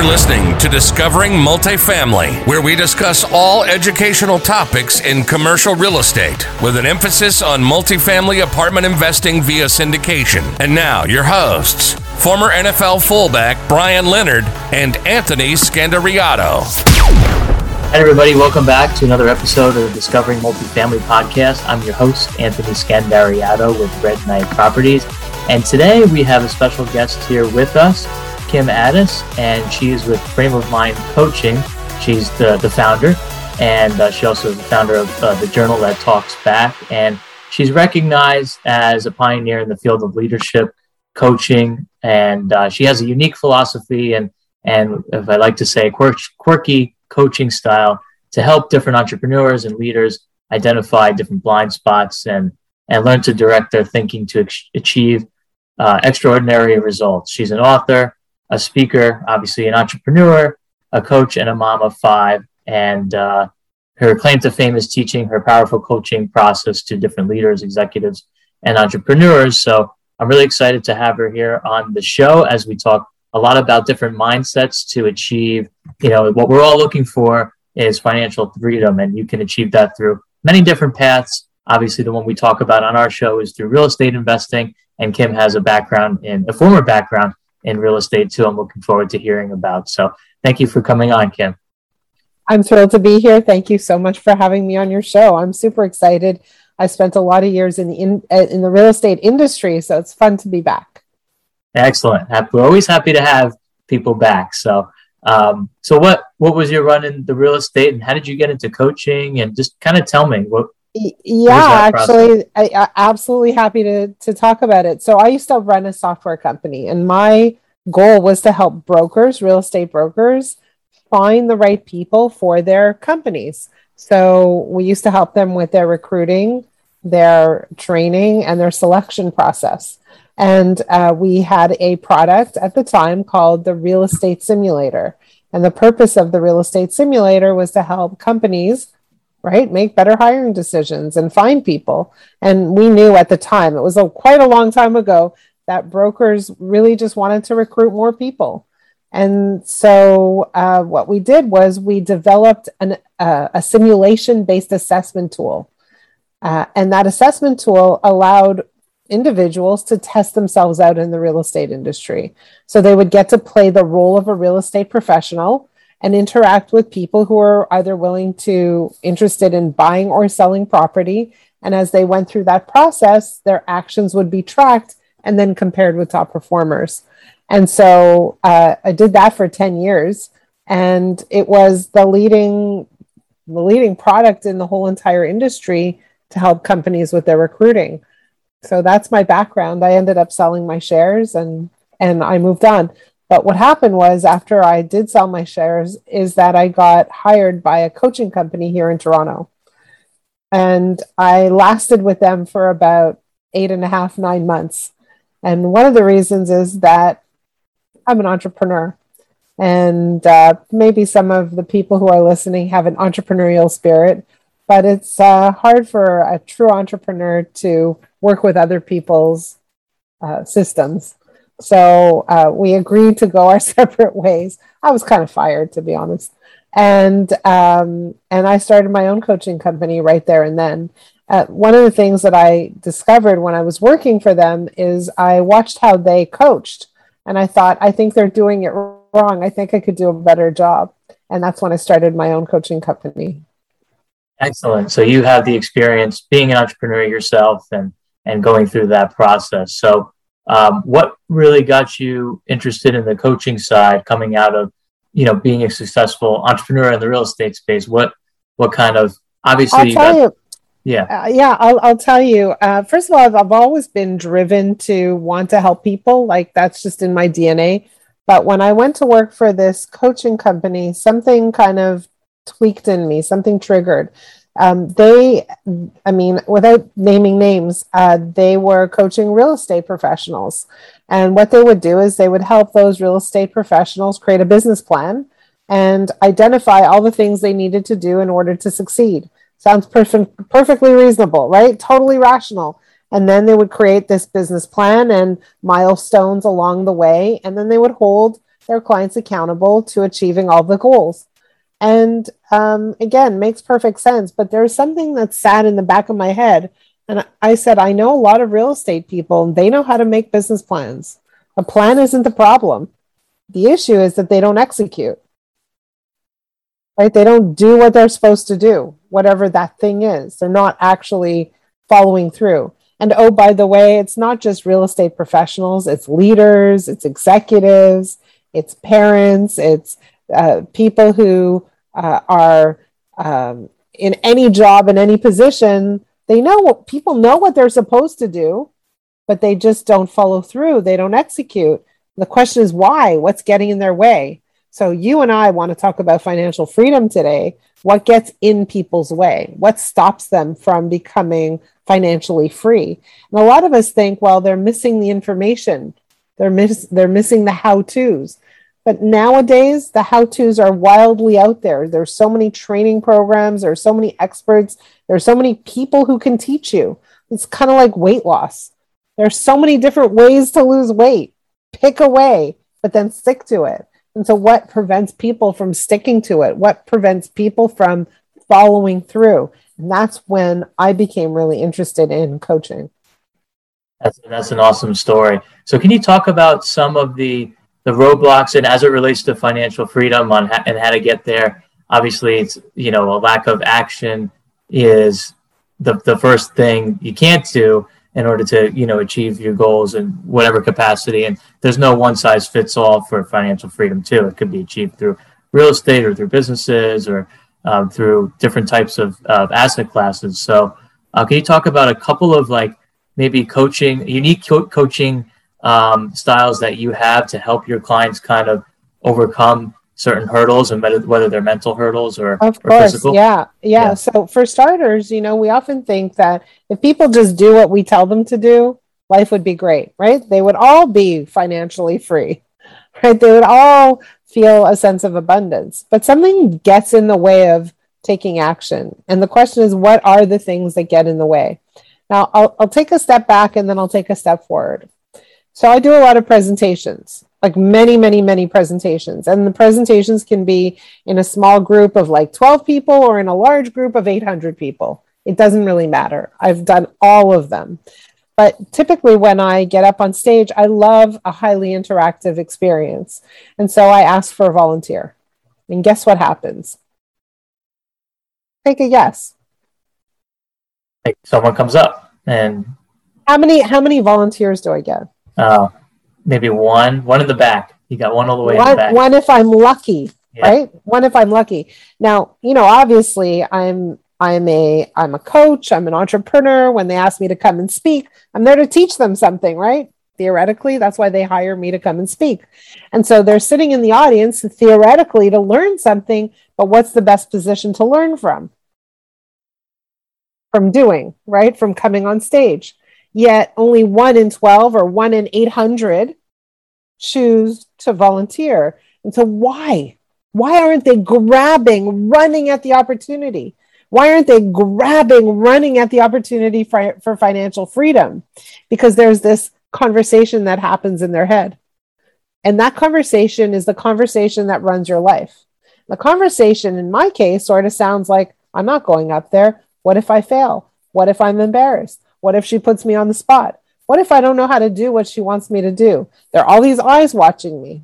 You're listening to Discovering Multifamily, where we discuss all educational topics in commercial real estate with an emphasis on multifamily apartment investing via syndication. And now, your hosts, former NFL fullback Brian Leonard and Anthony Scandariato. Hi, everybody. Welcome back to another episode of the Discovering Multifamily podcast. I'm your host, Anthony Scandariato with Red Knight Properties. And today we have a special guest here with us, Kim Ades, and she is with Frame of Mind Coaching. She's the, the founder, and uh, she also is the founder of uh, the journal that talks back. And she's recognized as a pioneer in the field of leadership coaching, and uh, she has a unique philosophy and and if I like to say, quirk, quirky coaching style to help different entrepreneurs and leaders identify different blind spots and and learn to direct their thinking to ex- achieve uh, extraordinary results. She's an author, a speaker, obviously an entrepreneur, a coach, and a mom of five. And uh, her claim to fame is teaching her powerful coaching process to different leaders, executives, and entrepreneurs. So I'm really excited to have her here on the show as we talk a lot about different mindsets to achieve, you know, what we're all looking for is financial freedom. And you can achieve that through many different paths. Obviously, the one we talk about on our show is through real estate investing. And Kim has a background in a former background in real estate too. I'm looking forward to hearing about. So thank you for coming on, Kim. I'm thrilled to be here. Thank you so much for having me on your show. I'm super excited. I spent a lot of years in the in, uh, in the real estate industry, so it's fun to be back. Excellent. We're always happy to have people back. So, um, so what what was your run in the real estate, and how did you get into coaching? And just kind of tell me what yeah actually I, I absolutely happy to to talk about it. So i used to run a software company and my goal was to help brokers real estate brokers find the right people for their companies. So we used to help them with their recruiting their training and their selection process. And uh, we had a product at the time called the real estate simulator. And the purpose of the real estate simulator was to help companies right? Make better hiring decisions and find people. And we knew at the time, it was a, quite a long time ago, that brokers really just wanted to recruit more people. And so uh, what we did was we developed an, uh, a simulation based assessment tool. Uh, and that assessment tool allowed individuals to test themselves out in the real estate industry. So they would get to play the role of a real estate professional and interact with people who are either willing to interested in buying or selling property. And as they went through that process their actions would be tracked and then compared with top performers. And so uh, i did that for 10 years and it was the leading the leading product in the whole entire industry to help companies with their recruiting. So that's my background. I ended up selling my shares and and i moved on but what happened was after I did sell my shares is that I got hired by a coaching company here in Toronto. And I lasted with them for about eight and a half, nine months. And one of the reasons is that I'm an entrepreneur. And uh, maybe some of the people who are listening have an entrepreneurial spirit, but it's uh, hard for a true entrepreneur to work with other people's uh, systems. So uh, we agreed to go our separate ways. I was kind of fired, to be honest, and um, and I started my own coaching company right there and then. Uh, one of the things that I discovered when I was working for them is I watched how they coached, and I thought, I think they're doing it wrong. I think I could do a better job, and that's when I started my own coaching company. Excellent. So you have the experience being an entrepreneur yourself and and going through that process. So um, what really got you interested in the coaching side coming out of, you know, being a successful entrepreneur in the real estate space? What, what kind of, obviously, I'll tell you, yeah. Uh, yeah, I'll, I'll tell you. Uh, first of all, I've, I've always been driven to want to help people. Like that's just in my DNA. But when I went to work for this coaching company, something kind of tweaked in me, something triggered um, they, I mean, without naming names, uh, they were coaching real estate professionals. And what they would do is they would help those real estate professionals create a business plan and identify all the things they needed to do in order to succeed. Sounds perfect, perfectly reasonable, right? Totally rational. And then they would create this business plan and milestones along the way. And then they would hold their clients accountable to achieving all the goals. And um, again, makes perfect sense. But there's something that's sat in the back of my head. And I said, I know a lot of real estate people, and they know how to make business plans. A plan isn't the problem. The issue is that they don't execute. Right? They don't do what they're supposed to do, whatever that thing is. They're not actually following through. And oh, by the way, it's not just real estate professionals, it's leaders, it's executives, it's parents, it's uh, people who uh, are um, in any job, in any position. They know what people know what they're supposed to do, but they just don't follow through. They don't execute. The question is why? What's getting in their way? So, you and I want to talk about financial freedom today. What gets in people's way? What stops them from becoming financially free? And a lot of us think, well, they're missing the information, they're, miss- they're missing the how to's. But nowadays, the how to's are wildly out there. There's so many training programs, there's so many experts, there's so many people who can teach you. It's kind of like weight loss. There's so many different ways to lose weight. Pick a way, but then stick to it. And so, what prevents people from sticking to it? What prevents people from following through? And that's when I became really interested in coaching. That's, that's an awesome story. So, can you talk about some of the the roadblocks and as it relates to financial freedom on and how to get there? Obviously, it's you know a lack of action is the the first thing you can't do in order to you know achieve your goals in whatever capacity and there's no one size fits all for financial freedom too it could be achieved through real estate or through businesses or um, through different types of, of asset classes so uh, can you talk about a couple of like maybe coaching unique co- coaching um, styles that you have to help your clients kind of overcome certain hurdles and whether they're mental hurdles or, of or course physical? Yeah, yeah. Yeah. So for starters you know we often think that if people just do what we tell them to do life would be great right? They would all be financially free right? They would all feel a sense of abundance. But something gets in the way of taking action. And the question is what are the things that get in the way? Now I'll, I'll take a step back and then i'll take a step forward so i do a lot of presentations like many, many, many presentations. And the presentations can be in a small group of like 12 people or in a large group of 800 people. It doesn't really matter. I've done all of them. But typically, when I get up on stage, I love a highly interactive experience. And so I ask for a volunteer. And guess what happens? Take a guess. Like someone comes up and how many how many volunteers do I get? Oh, maybe one, one in the back. You got one all the way one, in the back. One if I'm lucky, yeah. right? One if I'm lucky. Now, you know, obviously, I'm I'm a I'm a coach. I'm an entrepreneur. When they ask me to come and speak, I'm there to teach them something, right? Theoretically, that's why they hire me to come and speak. And so they're sitting in the audience theoretically to learn something. But what's the best position to learn from? From doing, right? From coming on stage. Yet only one in 12 or one in 800 choose to volunteer. And so, why? Why aren't they grabbing, running at the opportunity? Why aren't they grabbing, running at the opportunity for, for financial freedom? Because there's this conversation that happens in their head. And that conversation is the conversation that runs your life. The conversation, in my case, sort of sounds like I'm not going up there. What if I fail? What if I'm embarrassed? What if she puts me on the spot? What if I don't know how to do what she wants me to do? There are all these eyes watching me.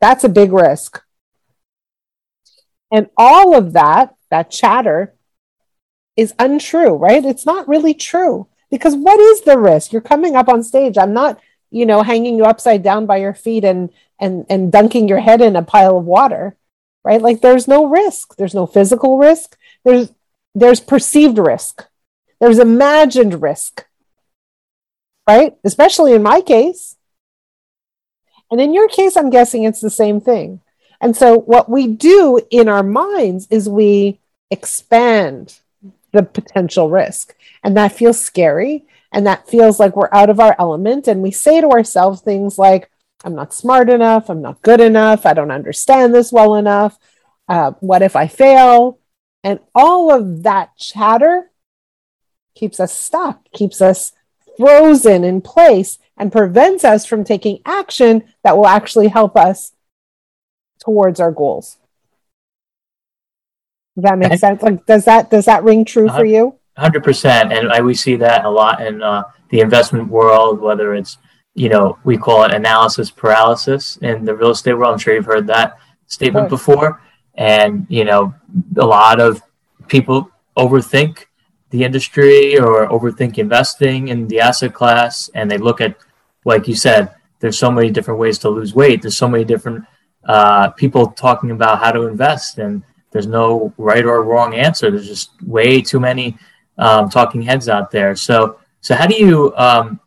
That's a big risk. And all of that, that chatter, is untrue, right? It's not really true. Because what is the risk? You're coming up on stage. I'm not, you know, hanging you upside down by your feet and and and dunking your head in a pile of water, right? Like there's no risk. There's no physical risk. There's there's perceived risk. There's imagined risk, right? Especially in my case. And in your case, I'm guessing it's the same thing. And so, what we do in our minds is we expand the potential risk. And that feels scary. And that feels like we're out of our element. And we say to ourselves things like, I'm not smart enough. I'm not good enough. I don't understand this well enough. Uh, what if I fail? And all of that chatter keeps us stuck, keeps us frozen in place, and prevents us from taking action that will actually help us towards our goals. Does that make sense? Like, does that does that ring true for you? Hundred percent, and I, we see that a lot in uh, the investment world. Whether it's you know we call it analysis paralysis in the real estate world. I'm sure you've heard that statement before. And you know, a lot of people overthink the industry or overthink investing in the asset class, and they look at, like you said, there's so many different ways to lose weight. There's so many different uh, people talking about how to invest, and there's no right or wrong answer. There's just way too many um, talking heads out there. So, so how do you um,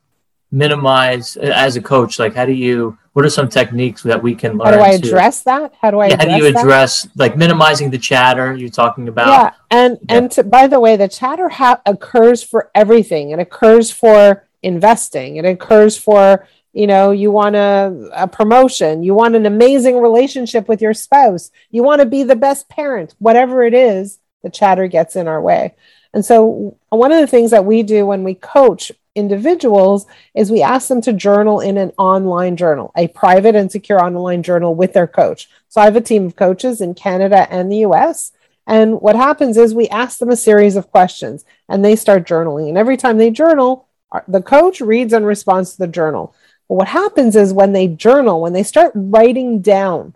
minimize uh, as a coach? Like, how do you? What are some techniques that we can learn? How do I address to, that? How do I? Yeah, how do you address that? like minimizing the chatter you're talking about? Yeah, and yeah. and to, by the way, the chatter ha- occurs for everything. It occurs for investing. It occurs for you know you want a, a promotion you want an amazing relationship with your spouse you want to be the best parent whatever it is the chatter gets in our way and so one of the things that we do when we coach individuals is we ask them to journal in an online journal a private and secure online journal with their coach. So i have a team of coaches in canada and the us and what happens is we ask them a series of questions and they start journaling. And every time they journal the coach reads and responds to the journal. But what happens is when they journal, when they start writing down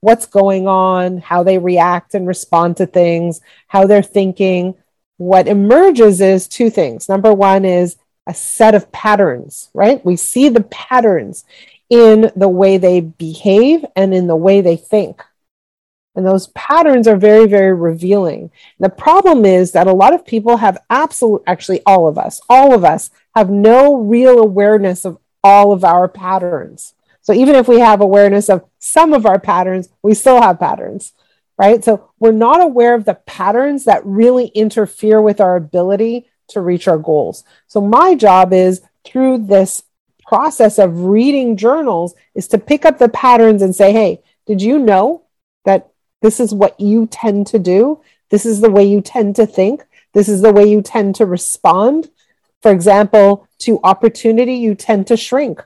what's going on, how they react and respond to things, how they're thinking, what emerges is two things. Number one is a set of patterns, right? We see the patterns in the way they behave and in the way they think. And those patterns are very, very revealing. The problem is that a lot of people have absolute, actually, all of us, all of us have no real awareness of all of our patterns. So even if we have awareness of some of our patterns, we still have patterns, right? So we're not aware of the patterns that really interfere with our ability to reach our goals. So my job is through this process of reading journals is to pick up the patterns and say, hey, did you know that this is what you tend to do? This is the way you tend to think. This is the way you tend to respond. For example, to opportunity, you tend to shrink.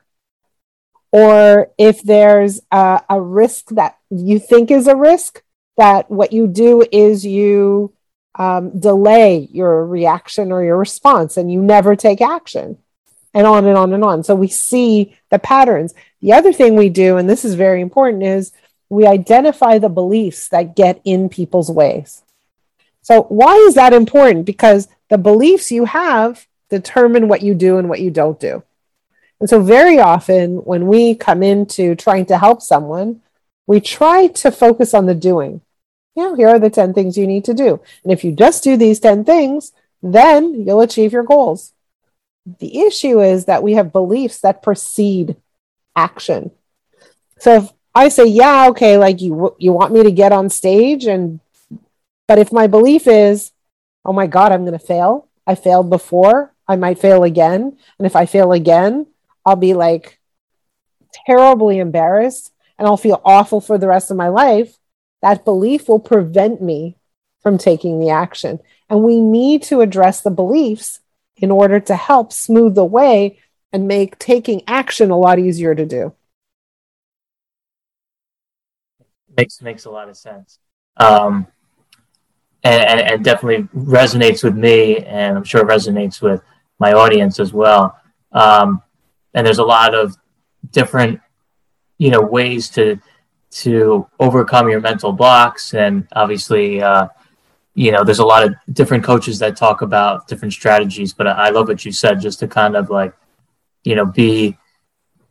Or if there's a, a risk that you think is a risk, that what you do is you um, delay your reaction or your response and you never take action and on and on and on. So we see the patterns. The other thing we do, and this is very important, is we identify the beliefs that get in people's ways. So, why is that important? Because the beliefs you have determine what you do and what you don't do. And so, very often, when we come into trying to help someone, we try to focus on the doing. You know, here are the 10 things you need to do. And if you just do these 10 things, then you'll achieve your goals. The issue is that we have beliefs that precede action. So if I say, yeah, okay, like you you want me to get on stage and but if my belief is, oh my god, I'm going to fail. I failed before. I might fail again. And if I fail again, I'll be like terribly embarrassed and I'll feel awful for the rest of my life. That belief will prevent me from taking the action. And we need to address the beliefs in order to help smooth the way and make taking action a lot easier to do. Makes makes a lot of sense. Um, and, and, and definitely resonates with me, and I'm sure resonates with my audience as well. Um, and there's a lot of different, you know, ways to to overcome your mental blocks, and obviously, uh, you know, there's a lot of different coaches that talk about different strategies. But I love what you said, just to kind of like, you know, be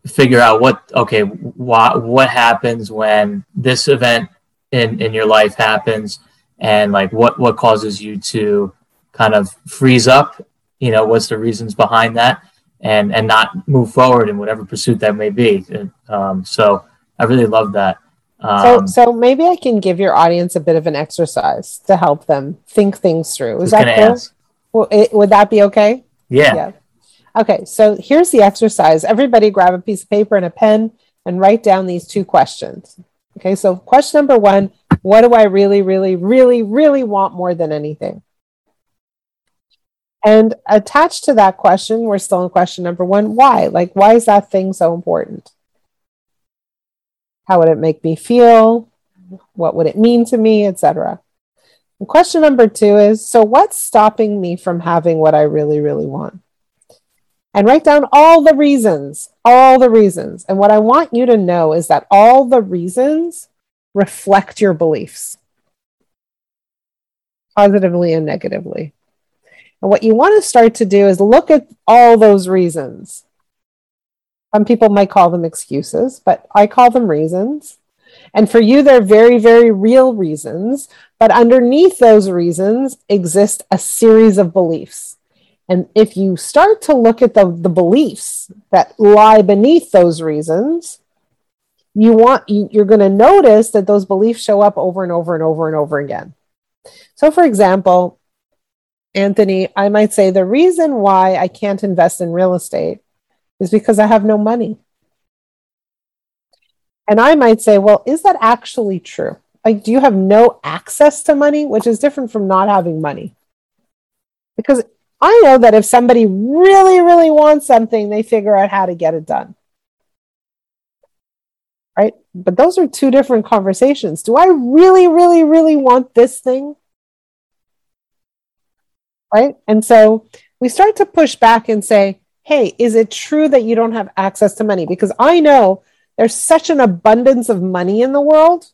figure out what okay, what what happens when this event in in your life happens, and like what what causes you to kind of freeze up? You know what's the reasons behind that? And and not move forward in whatever pursuit that may be. Um, so i really love that um, so so maybe i can give your audience a bit of an exercise to help them think things through. Is that cool? well, it, would that be okay? Yeah. yeah. Okay so here's the exercise. Everybody grab a piece of paper and a pen and write down these two questions. Okay so question number one what do i really really really really want more than anything? And attached to that question, we're still in question number one why? Like, why is that thing so important? How would it make me feel? What would it mean to me, etc. question number two is so what's stopping me from having what I really, really want? And write down all the reasons, all the reasons. And what I want you to know is that all the reasons reflect your beliefs positively and negatively. And what you want to start to do is look at all those reasons. Some people might call them excuses, but I call them reasons. And for you, they're very, very real reasons. But underneath those reasons exist a series of beliefs. And if you start to look at the, the beliefs that lie beneath those reasons, you want you, you're going to notice that those beliefs show up over and over and over and over again. So, for example, Anthony, I might say the reason why I can't invest in real estate is because I have no money. And I might say, well, is that actually true? Like, do you have no access to money, which is different from not having money? Because I know that if somebody really, really wants something, they figure out how to get it done. Right? But those are two different conversations. Do I really, really, really want this thing? right? And so we start to push back and say, hey, is it true that you don't have access to money? Because I know there's such an abundance of money in the world,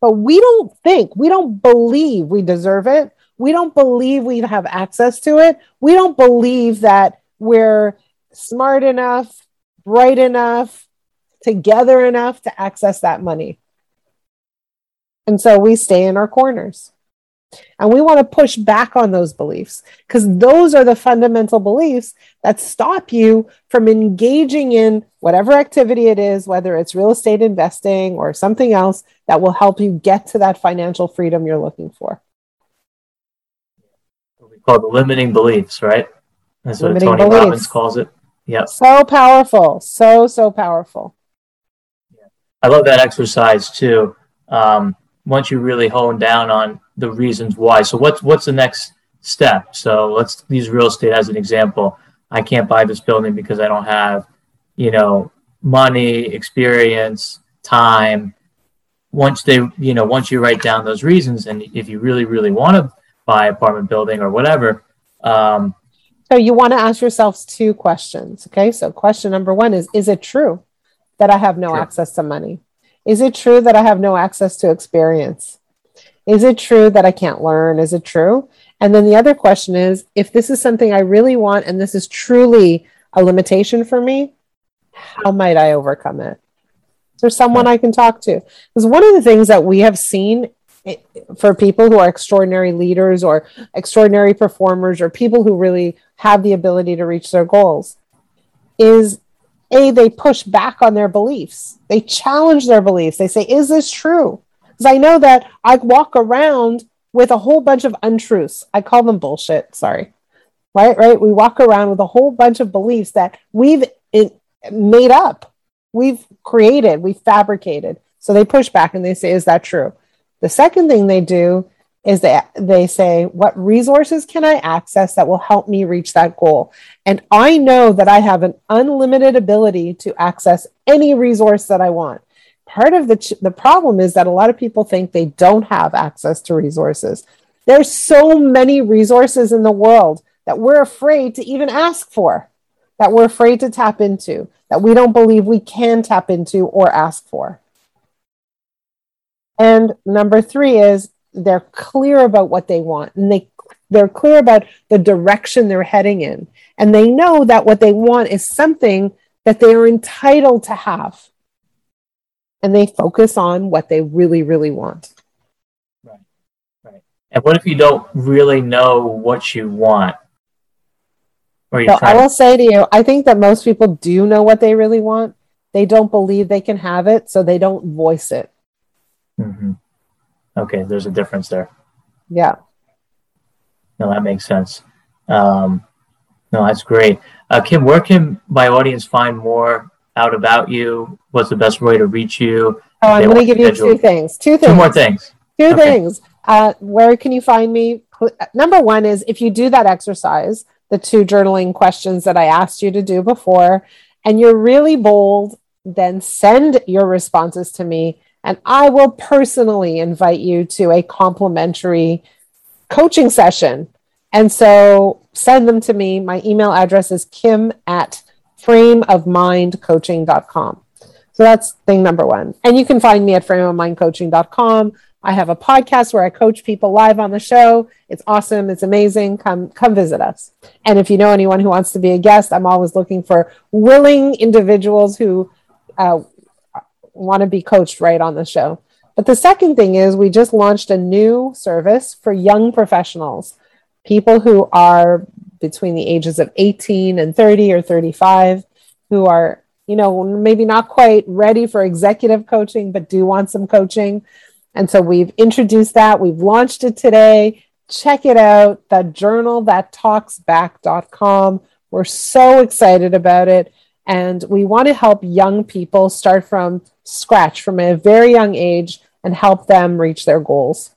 but we don't think, we don't believe we deserve it. We don't believe we have access to it. We don't believe that we're smart enough, bright enough, together enough to access that money. And so we stay in our corners. And we want to push back on those beliefs because those are the fundamental beliefs that stop you from engaging in whatever activity it is, whether it's real estate investing or something else that will help you get to that financial freedom you're looking for. What we call the limiting beliefs, right? That's limiting what Tony beliefs. Robbins calls it. Yep. So powerful. So, so powerful. I love that exercise too. Um, once you really hone down on the reasons why. So what's what's the next step? So let's use real estate as an example. I can't buy this building because I don't have, you know, money, experience, time. Once they, you know, once you write down those reasons, and if you really, really want to buy apartment building or whatever, um, so you want to ask yourselves two questions. Okay, so question number one is: Is it true that I have no access to money? Is it true that I have no access to experience? Is it true that I can't learn? Is it true? And then the other question is if this is something I really want and this is truly a limitation for me, how might I overcome it? Is there someone I can talk to? Because one of the things that we have seen for people who are extraordinary leaders or extraordinary performers or people who really have the ability to reach their goals is a they push back on their beliefs they challenge their beliefs they say is this true because I know that I walk around with a whole bunch of untruths. I call them bullshit. Sorry. Right? Right? We walk around with a whole bunch of beliefs that we've made up, we've created, we've fabricated. So they push back and they say, Is that true? The second thing they do is that they say, What resources can I access that will help me reach that goal? And I know that I have an unlimited ability to access any resource that I want part of the ch- the problem is that a lot of people think they don't have access to resources. There's so many resources in the world that we're afraid to even ask for that we're afraid to tap into that we don't believe we can tap into or ask for. And number 3 is they're clear about what they want and they they're clear about the direction they're heading in. And they know that what they want is something that they are entitled to have and they focus on what they really, really want. Right. Right. And what if you don't really know what you want? Or so I will to- say to you, I think that most people do know what they really want. They don't believe they can have it, so they don't voice it. Mm-hmm. Okay, there's a difference there. Yeah. No, that makes sense. Um, no, that's great. Uh, Kim, where can my audience find more out about you? What's the best way to reach you? Oh, I'm going to give you two things. Two things. Two more things. Two okay. things. Uh, where can you find me? Number one is if you do that exercise, the two journaling questions that I asked you to do before, and you're really bold, then send your responses to me And I will personally invite you to a complimentary coaching session. And so send them to me. My email address is kim at frameofmindcoaching.com. So that's thing number one. And you can find me at frameofmindcoaching.com. I have a podcast where I coach people live on the show. It's awesome. It's amazing. Come come visit us. And if you know anyone who wants to be a guest, I'm always looking for willing individuals who uh, want to be coached right on the show. But the second thing is we just launched a new service for young professionals, people who are between the ages of 18 and 30 or 35 who are you know, maybe not quite ready for executive coaching, but do want some coaching. And so we've introduced that. We've launched it today. Check it out, the journal that talks back.com. We're so excited about it. And we want to help young people start from scratch from a very young age and help them reach their goals.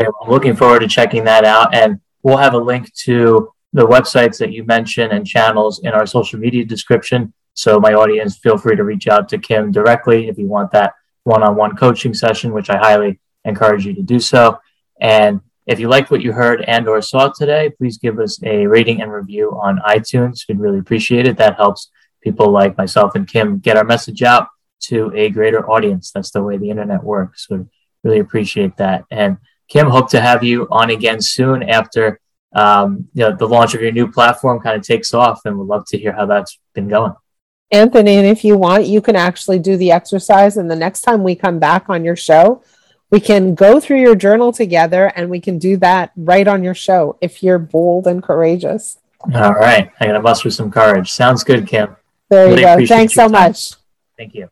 Okay, well, looking forward to checking that out. And we'll have a link to the websites that you mentioned and channels in our social media description. So, my audience, feel free to reach out to Kim directly if you want that one on one coaching session, which I highly encourage you to do so. And if you liked what you heard and or saw today, please give us a rating and review on iTunes. We'd really appreciate it. That helps people like myself and Kim get our message out to a greater audience. That's the way the internet works. So really appreciate that. And Kim, hope to have you on again soon after um, you know, the launch of your new platform kind of takes off, and we'd love to hear how that's been going. Anthony, and if you want, you can actually do the exercise. And the next time we come back on your show, we can go through your journal together and we can do that right on your show if you're bold and courageous. All right. I'm going to muster some courage. Sounds good, Kim. There you really go. Thanks so time. much. Thank you.